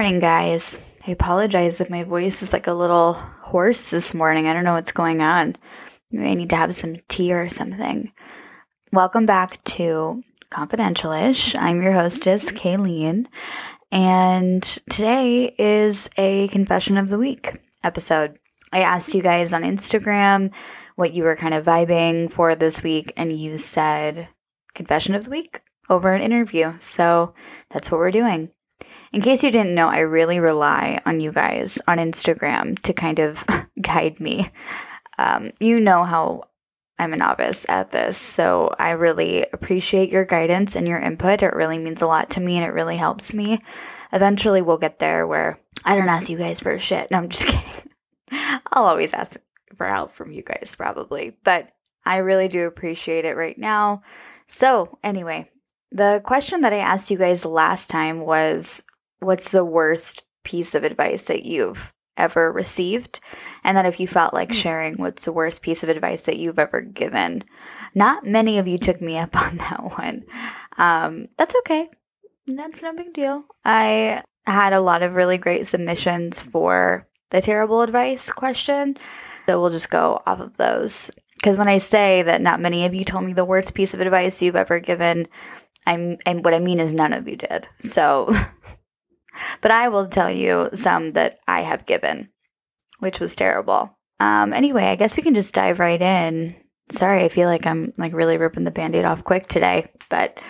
Morning, guys. I apologize if my voice is like a little hoarse this morning. I don't know what's going on. Maybe I need to have some tea or something. Welcome back to Confidentialish. I'm your hostess, Kayleen, and today is a confession of the week episode. I asked you guys on Instagram what you were kind of vibing for this week, and you said confession of the week over an interview. So that's what we're doing. In case you didn't know, I really rely on you guys on Instagram to kind of guide me. Um, you know how I'm a novice at this, so I really appreciate your guidance and your input. It really means a lot to me and it really helps me. Eventually, we'll get there where I don't ask you guys for shit. No, I'm just kidding. I'll always ask for help from you guys, probably, but I really do appreciate it right now. So, anyway, the question that I asked you guys last time was what's the worst piece of advice that you've ever received? And then if you felt like hmm. sharing what's the worst piece of advice that you've ever given. Not many of you took me up on that one. Um, that's okay. That's no big deal. I had a lot of really great submissions for the terrible advice question. So we'll just go off of those. Because when I say that not many of you told me the worst piece of advice you've ever given, I'm and what I mean is none of you did. So But I will tell you some that I have given, which was terrible. Um, anyway, I guess we can just dive right in. Sorry, I feel like I'm like really ripping the band aid off quick today, but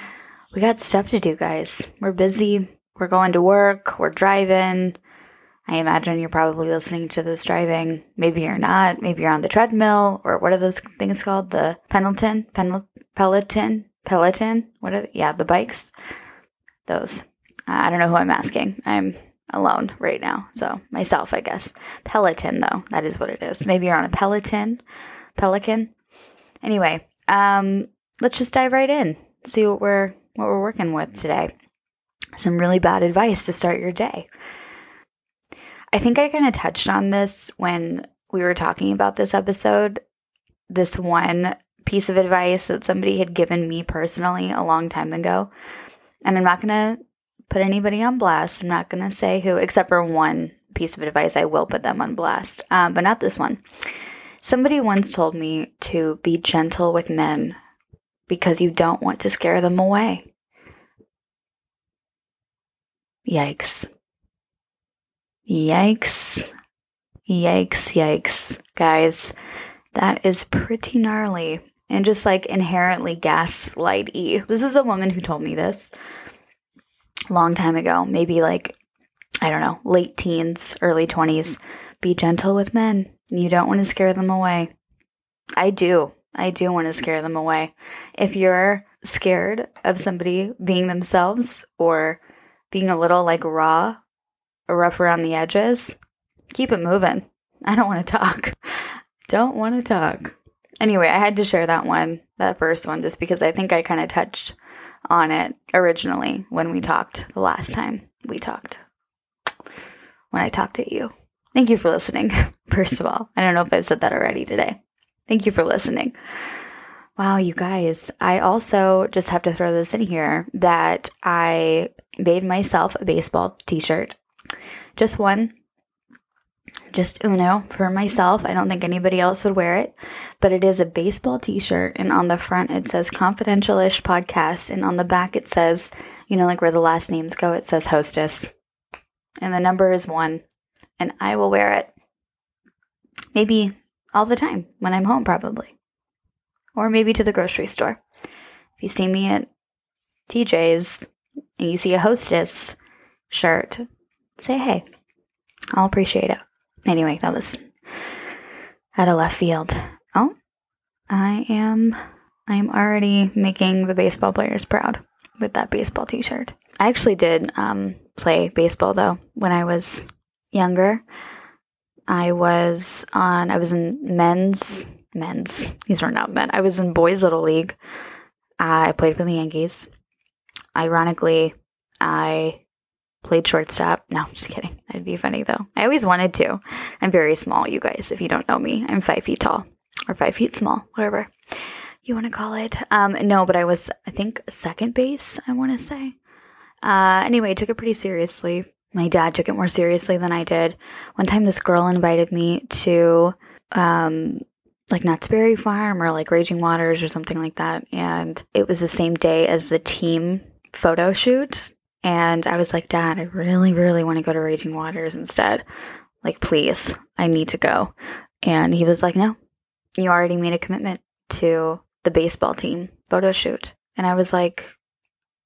we got stuff to do, guys. We're busy. We're going to work. We're driving. I imagine you're probably listening to this driving. Maybe you're not. Maybe you're on the treadmill or what are those things called? The Pendleton? Pen- Peloton? Peloton? What are they? Yeah, the bikes. Those. I don't know who I'm asking. I'm alone right now. So myself, I guess. Peloton, though. That is what it is. Maybe you're on a Peloton. Pelican. Anyway, um, let's just dive right in. See what we're what we're working with today. Some really bad advice to start your day. I think I kind of touched on this when we were talking about this episode. This one piece of advice that somebody had given me personally a long time ago. And I'm not going to put anybody on blast. I'm not going to say who, except for one piece of advice, I will put them on blast, um, but not this one. Somebody once told me to be gentle with men because you don't want to scare them away. Yikes. Yikes. Yikes, yikes. Guys, that is pretty gnarly and just like inherently gaslighty. This is a woman who told me this long time ago, maybe like, I don't know, late teens, early 20s. Be gentle with men. You don't want to scare them away. I do. I do want to scare them away. If you're scared of somebody being themselves or being a little like raw or rough around the edges, keep it moving. I don't want to talk. don't want to talk. Anyway, I had to share that one, that first one, just because I think I kind of touched on it originally when we talked the last time we talked. When I talked to you. Thank you for listening, first of all. I don't know if I've said that already today. Thank you for listening. Wow, you guys. I also just have to throw this in here that I made myself a baseball t shirt. Just one just Uno for myself. I don't think anybody else would wear it, but it is a baseball t shirt. And on the front, it says confidentialish podcast. And on the back, it says, you know, like where the last names go, it says hostess. And the number is one. And I will wear it maybe all the time when I'm home, probably. Or maybe to the grocery store. If you see me at TJ's and you see a hostess shirt, say hey. I'll appreciate it. Anyway, that was out of left field. Oh, I am I am already making the baseball players proud with that baseball t-shirt. I actually did um, play baseball though when I was younger. I was on I was in men's men's these were not men. I was in boys little league. I played for the Yankees. Ironically, I played shortstop. No, I'm just kidding. That'd be funny though. I always wanted to. I'm very small, you guys. If you don't know me, I'm five feet tall or five feet small, whatever you want to call it. Um, no, but I was, I think, second base. I want to say. Uh, anyway, I took it pretty seriously. My dad took it more seriously than I did. One time, this girl invited me to, um, like Knott's Berry Farm or like Raging Waters or something like that. And it was the same day as the team photo shoot. And I was like, Dad, I really, really want to go to Raging Waters instead. Like, please, I need to go. And he was like, No, you already made a commitment to the baseball team photo shoot. And I was like,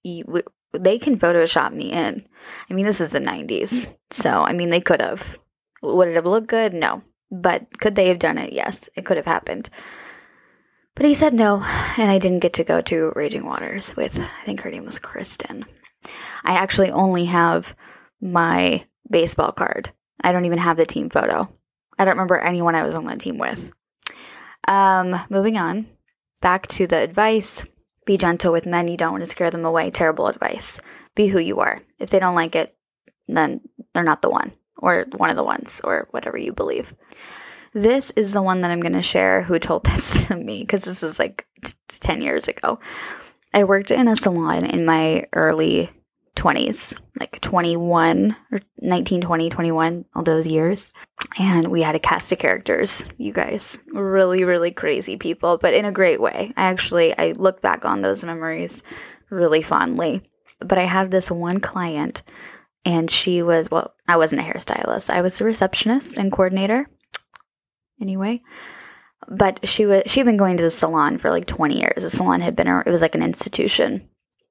they can Photoshop me in. I mean, this is the 90s. So, I mean, they could have. Would it have looked good? No. But could they have done it? Yes, it could have happened. But he said no, and I didn't get to go to Raging Waters with, I think her name was Kristen. I actually only have my baseball card. I don't even have the team photo. I don't remember anyone I was on that team with. Um, moving on, back to the advice be gentle with men. You don't want to scare them away. Terrible advice. Be who you are. If they don't like it, then they're not the one or one of the ones or whatever you believe. This is the one that I'm going to share who told this to me because this was like t- 10 years ago. I worked in a salon in my early 20s, like 21 or 19, 20, 21, all those years. And we had a cast of characters, you guys. Really, really crazy people, but in a great way. I actually, I look back on those memories really fondly. But I had this one client, and she was, well, I wasn't a hairstylist, I was a receptionist and coordinator. Anyway, but she was she had been going to the salon for like 20 years the salon had been it was like an institution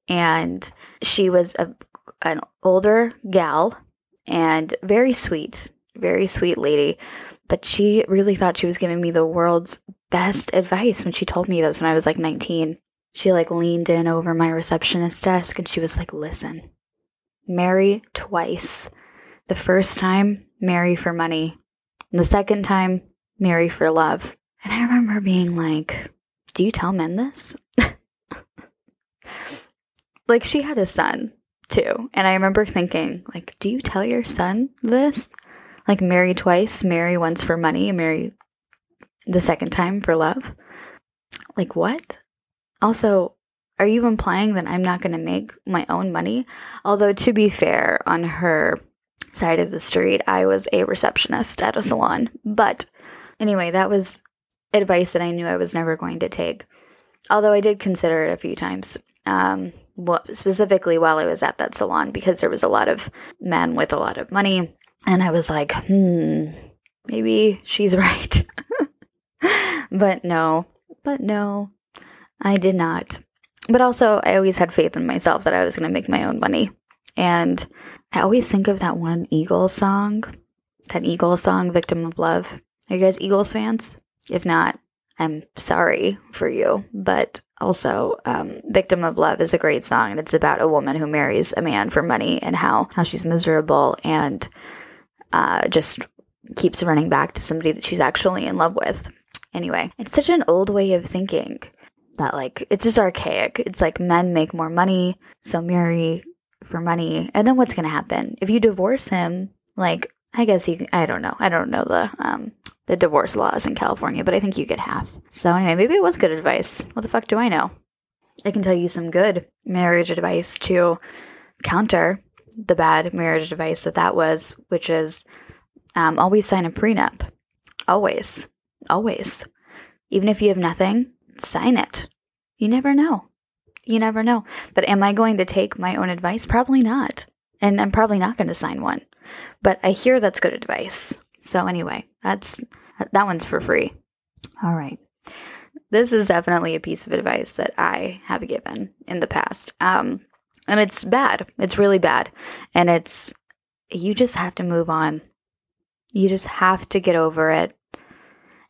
and she was a, an older gal and very sweet, very sweet lady. But she really thought she was giving me the world's best advice when she told me this when I was like 19. She like leaned in over my receptionist desk and she was like, listen, marry twice. The first time, marry for money. The second time, marry for love. And I remember being like, do you tell men this? like she had a son too. And I remember thinking, like, do you tell your son this? Like marry twice, marry once for money, and marry the second time for love? Like what? Also, are you implying that I'm not going to make my own money? Although to be fair, on her side of the street, I was a receptionist at a salon. But anyway, that was advice that I knew I was never going to take. Although I did consider it a few times. Um, specifically while I was at that salon because there was a lot of men with a lot of money. And I was like, hmm, maybe she's right. but no, but no, I did not. But also, I always had faith in myself that I was going to make my own money. And I always think of that one Eagles song, that Eagles song, Victim of Love. Are you guys Eagles fans? If not, I'm sorry for you, but also um, victim of love is a great song and it's about a woman who marries a man for money and how how she's miserable and uh, just keeps running back to somebody that she's actually in love with. Anyway it's such an old way of thinking that like it's just archaic. It's like men make more money so marry for money. And then what's gonna happen? If you divorce him like i guess you i don't know. I don't know the um the divorce laws in California, but I think you get half. So anyway, maybe it was good advice. What the fuck do I know? I can tell you some good marriage advice to counter the bad marriage advice that that was, which is um, always sign a prenup. Always. Always. Even if you have nothing, sign it. You never know. You never know. But am I going to take my own advice? Probably not. And I'm probably not going to sign one. But I hear that's good advice. So anyway, that's that one's for free. All right. This is definitely a piece of advice that I have given in the past. Um, and it's bad. It's really bad. And it's you just have to move on. You just have to get over it.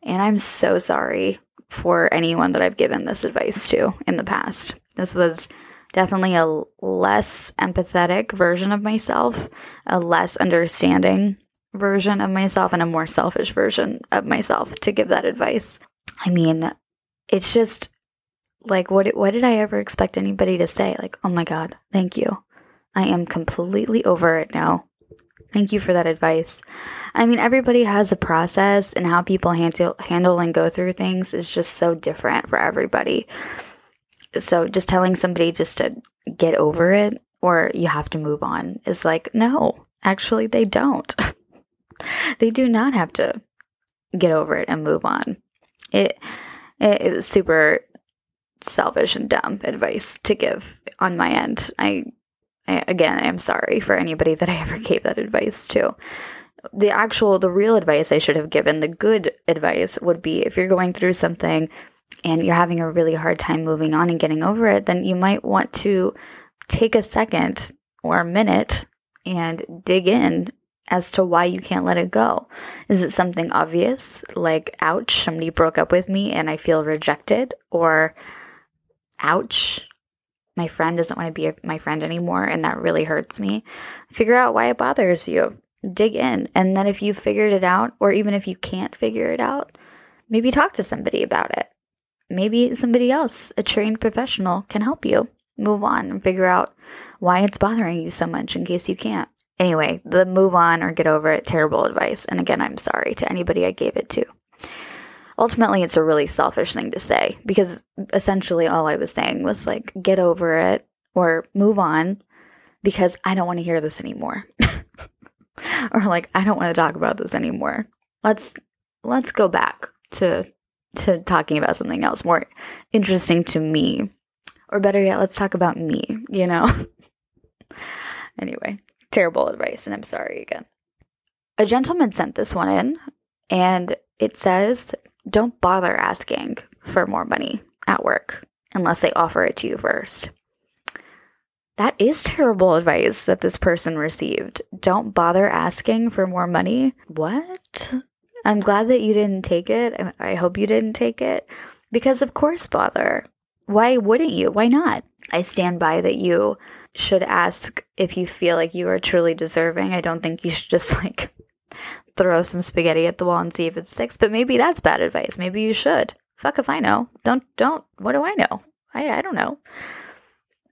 And I'm so sorry for anyone that I've given this advice to in the past. This was definitely a less empathetic version of myself, a less understanding version of myself and a more selfish version of myself to give that advice. I mean, it's just like what what did I ever expect anybody to say? Like, "Oh my god, thank you. I am completely over it now. Thank you for that advice." I mean, everybody has a process and how people handle handle and go through things is just so different for everybody. So, just telling somebody just to get over it or you have to move on is like, "No, Actually, they don't. they do not have to get over it and move on. It, it, it was super selfish and dumb advice to give on my end. I, I again, I am sorry for anybody that I ever gave that advice to. The actual, the real advice I should have given, the good advice would be if you're going through something and you're having a really hard time moving on and getting over it, then you might want to take a second or a minute and dig in as to why you can't let it go. Is it something obvious, like, ouch, somebody broke up with me and I feel rejected? Or, ouch, my friend doesn't want to be my friend anymore and that really hurts me? Figure out why it bothers you. Dig in. And then if you've figured it out, or even if you can't figure it out, maybe talk to somebody about it. Maybe somebody else, a trained professional, can help you move on and figure out why it's bothering you so much in case you can't. Anyway, the move on or get over it, terrible advice. And again, I'm sorry to anybody I gave it to. Ultimately, it's a really selfish thing to say because essentially all I was saying was like, get over it or move on because I don't want to hear this anymore. or like, I don't want to talk about this anymore. Let's let's go back to to talking about something else more interesting to me. Or better yet, let's talk about me, you know? anyway, terrible advice, and I'm sorry again. A gentleman sent this one in, and it says, Don't bother asking for more money at work unless they offer it to you first. That is terrible advice that this person received. Don't bother asking for more money. What? I'm glad that you didn't take it. I hope you didn't take it because, of course, bother. Why wouldn't you? Why not? I stand by that you should ask if you feel like you are truly deserving. I don't think you should just like throw some spaghetti at the wall and see if it sticks, but maybe that's bad advice. Maybe you should. Fuck if I know. Don't, don't, what do I know? I, I don't know.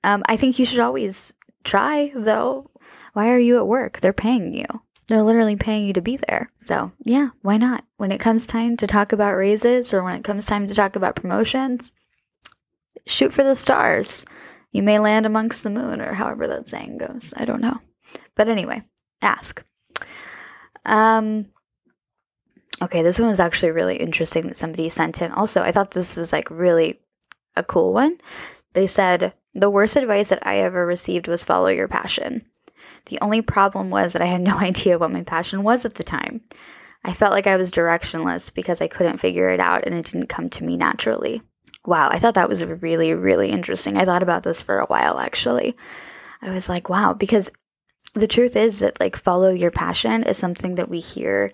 Um, I think you should always try, though. Why are you at work? They're paying you. They're literally paying you to be there. So, yeah, why not? When it comes time to talk about raises or when it comes time to talk about promotions, shoot for the stars. You may land amongst the moon, or however that saying goes. I don't know. But anyway, ask. Um, okay, this one was actually really interesting that somebody sent in. Also, I thought this was like really a cool one. They said, The worst advice that I ever received was follow your passion. The only problem was that I had no idea what my passion was at the time. I felt like I was directionless because I couldn't figure it out and it didn't come to me naturally. Wow, I thought that was really, really interesting. I thought about this for a while actually. I was like, wow, because the truth is that like follow your passion is something that we hear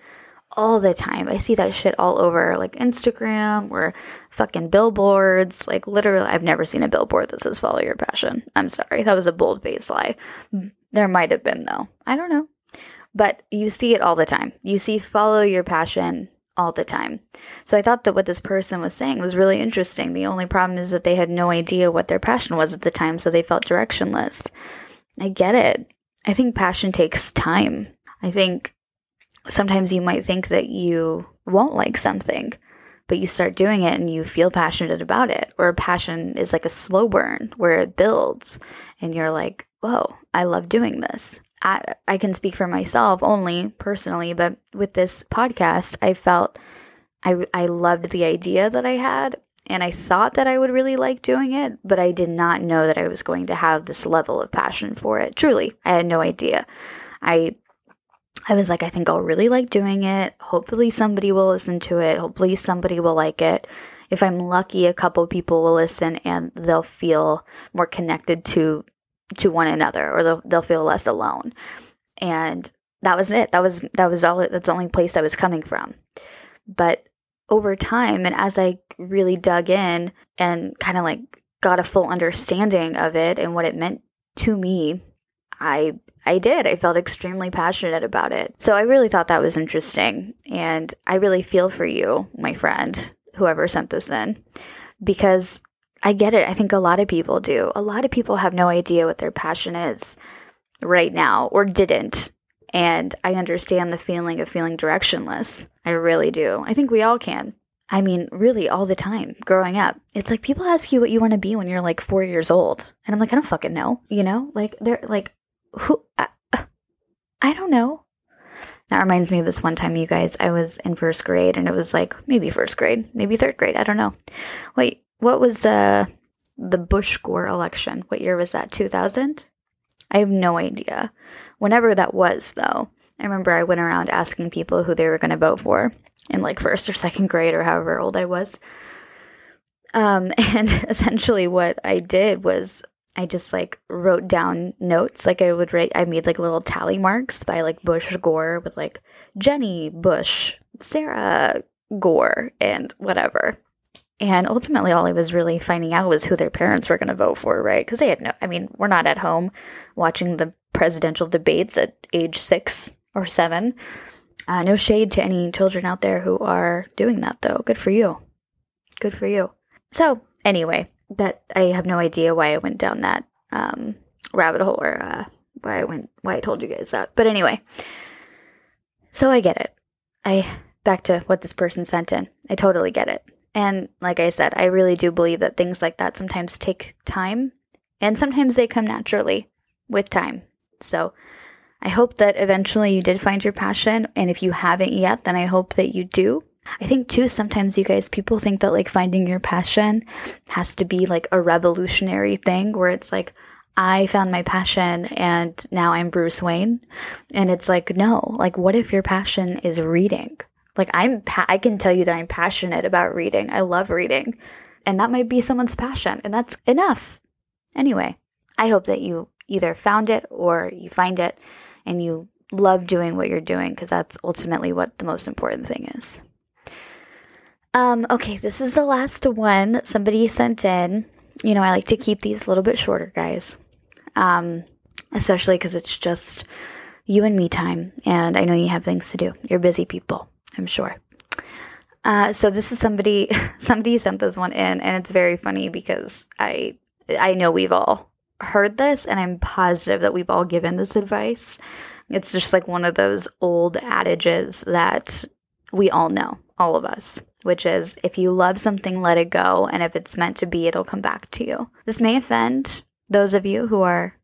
all the time. I see that shit all over like Instagram or fucking billboards. Like literally, I've never seen a billboard that says follow your passion. I'm sorry. That was a bold faced lie. Mm, there might have been though. I don't know. But you see it all the time. You see follow your passion all the time. So I thought that what this person was saying was really interesting. The only problem is that they had no idea what their passion was at the time, so they felt directionless. I get it. I think passion takes time. I think sometimes you might think that you won't like something, but you start doing it and you feel passionate about it. Or passion is like a slow burn where it builds and you're like, whoa, I love doing this. I, I can speak for myself only personally, but with this podcast, I felt I, I loved the idea that I had and I thought that I would really like doing it, but I did not know that I was going to have this level of passion for it. Truly, I had no idea. I I was like, I think I'll really like doing it. Hopefully, somebody will listen to it. Hopefully, somebody will like it. If I'm lucky, a couple people will listen and they'll feel more connected to to one another or they'll, they'll feel less alone. And that was it. That was that was all that's the only place I was coming from. But over time and as I really dug in and kind of like got a full understanding of it and what it meant to me, I I did. I felt extremely passionate about it. So I really thought that was interesting and I really feel for you, my friend, whoever sent this in because I get it. I think a lot of people do. A lot of people have no idea what their passion is right now or didn't. And I understand the feeling of feeling directionless. I really do. I think we all can. I mean, really, all the time growing up. It's like people ask you what you want to be when you're like four years old. And I'm like, I don't fucking know. You know? Like, they're like, who? I, I don't don't know. That reminds me of this one time, you guys. I was in first grade, and it was like maybe first grade, maybe third grade. I don't know. Wait, what was uh, the Bush Gore election? What year was that? 2000? I have no idea. Whenever that was, though, I remember I went around asking people who they were going to vote for in like first or second grade or however old I was. Um, and essentially, what I did was I just like wrote down notes. Like I would write, I made like little tally marks by like Bush Gore with like Jenny Bush, Sarah Gore, and whatever. And ultimately, all I was really finding out was who their parents were going to vote for, right? Because they had no, I mean, we're not at home watching the presidential debates at age six or seven. Uh, no shade to any children out there who are doing that, though. Good for you. Good for you. So, anyway, that I have no idea why I went down that um, rabbit hole or uh, why I went, why I told you guys that. But anyway, so I get it. I back to what this person sent in. I totally get it. And like I said, I really do believe that things like that sometimes take time and sometimes they come naturally with time. So I hope that eventually you did find your passion. And if you haven't yet, then I hope that you do. I think too, sometimes you guys, people think that like finding your passion has to be like a revolutionary thing where it's like, I found my passion and now I'm Bruce Wayne. And it's like, no, like, what if your passion is reading? Like, I'm, pa- I can tell you that I'm passionate about reading. I love reading. And that might be someone's passion, and that's enough. Anyway, I hope that you either found it or you find it and you love doing what you're doing because that's ultimately what the most important thing is. Um, okay, this is the last one that somebody sent in. You know, I like to keep these a little bit shorter, guys. Um, especially because it's just you and me time, and I know you have things to do. You're busy people, I'm sure. Uh, so this is somebody somebody sent this one in, and it's very funny because I I know we've all heard this, and I'm positive that we've all given this advice. It's just like one of those old adages that we all know, all of us which is if you love something, let it go. And if it's meant to be, it'll come back to you. This may offend those of you who are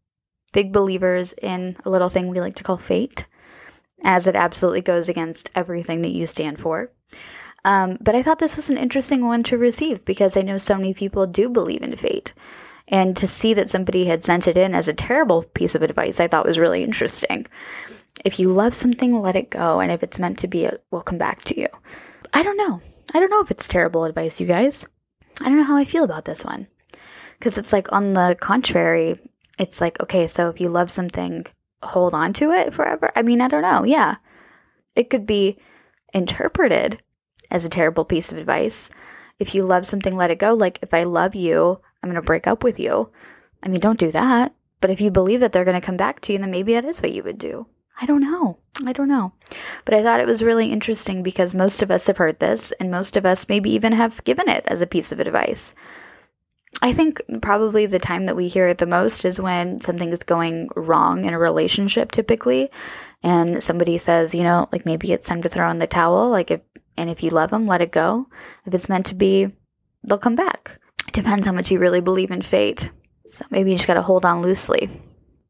big believers in a little thing we like to call fate, as it absolutely goes against everything that you stand for. Um, but I thought this was an interesting one to receive because I know so many people do believe in fate. And to see that somebody had sent it in as a terrible piece of advice, I thought was really interesting. If you love something, let it go. And if it's meant to be, it will come back to you. I don't know. I don't know if it's terrible advice, you guys. I don't know how I feel about this one. Because it's like, on the contrary, it's like, okay, so if you love something, hold on to it forever. I mean, I don't know. Yeah. It could be interpreted as a terrible piece of advice. If you love something, let it go. Like, if I love you, I'm going to break up with you. I mean, don't do that. But if you believe that they're going to come back to you, then maybe that is what you would do. I don't know. I don't know. But I thought it was really interesting because most of us have heard this, and most of us maybe even have given it as a piece of advice. I think probably the time that we hear it the most is when something is going wrong in a relationship, typically, and somebody says, you know, like maybe it's time to throw in the towel. Like, if, and if you love them, let it go. If it's meant to be, they'll come back. It depends how much you really believe in fate. So maybe you just got to hold on loosely.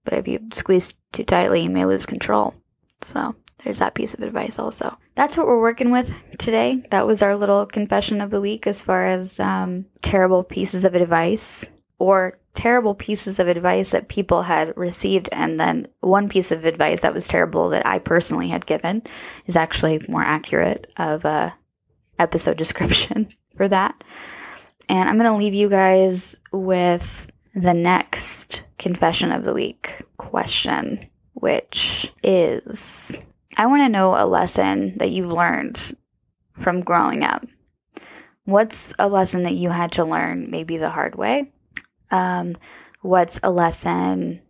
But if you squeeze too tightly, you may lose control. So there's that piece of advice also. That's what we're working with today. That was our little confession of the week as far as um, terrible pieces of advice or terrible pieces of advice that people had received. And then one piece of advice that was terrible that I personally had given is actually more accurate of a episode description for that. And I'm going to leave you guys with the next confession of the week question, which is I want to know a lesson that you've learned from growing up. What's a lesson that you had to learn maybe the hard way? Um, what's a lesson?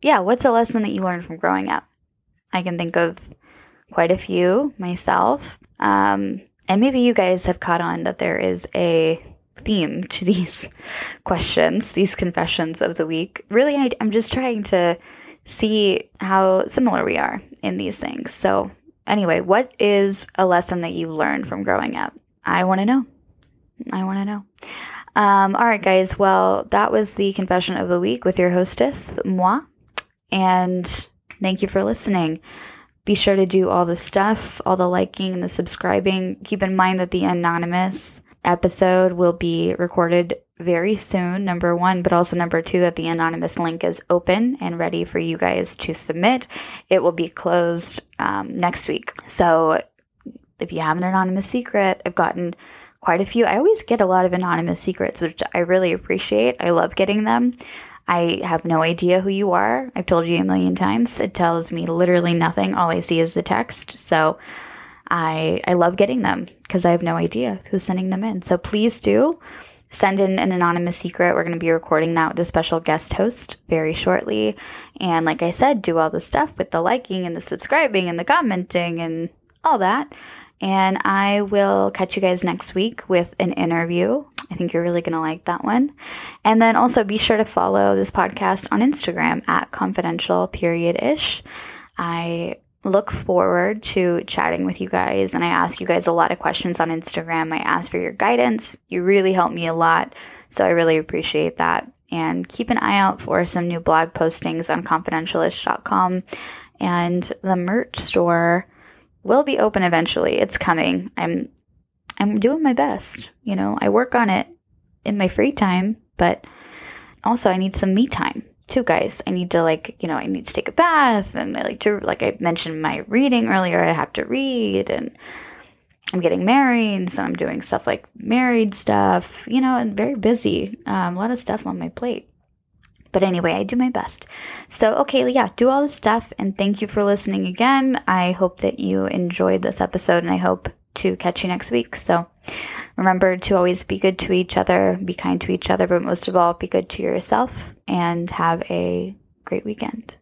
Yeah, what's a lesson that you learned from growing up? I can think of quite a few myself. Um, and maybe you guys have caught on that there is a theme to these questions, these confessions of the week. Really, I, I'm just trying to see how similar we are in these things. So, anyway, what is a lesson that you learned from growing up? I want to know. I want to know. Um, all right, guys. Well, that was the confession of the week with your hostess, moi. And thank you for listening. be sure to do all the stuff, all the liking and the subscribing. Keep in mind that the anonymous episode will be recorded very soon, number one, but also number two, that the anonymous link is open and ready for you guys to submit. It will be closed um, next week. So if you have an anonymous secret, I've gotten quite a few. I always get a lot of anonymous secrets, which I really appreciate. I love getting them. I have no idea who you are. I've told you a million times. It tells me literally nothing. All I see is the text. So I I love getting them because I have no idea who's sending them in. So please do send in an anonymous secret. We're going to be recording that with a special guest host very shortly. And like I said, do all the stuff with the liking and the subscribing and the commenting and all that. And I will catch you guys next week with an interview. I think you're really going to like that one. And then also be sure to follow this podcast on Instagram at confidential period ish. I look forward to chatting with you guys and I ask you guys a lot of questions on Instagram. I ask for your guidance. You really help me a lot. So I really appreciate that. And keep an eye out for some new blog postings on confidentialish.com and the merch store will be open eventually. It's coming. I'm I'm doing my best. You know, I work on it in my free time, but also I need some me time too, guys. I need to like, you know, I need to take a bath and I like to like I mentioned my reading earlier, I have to read and I'm getting married, so I'm doing stuff like married stuff, you know, and very busy. Um, a lot of stuff on my plate. But anyway, I do my best. So, okay, yeah, do all this stuff. And thank you for listening again. I hope that you enjoyed this episode and I hope to catch you next week. So, remember to always be good to each other, be kind to each other, but most of all, be good to yourself and have a great weekend.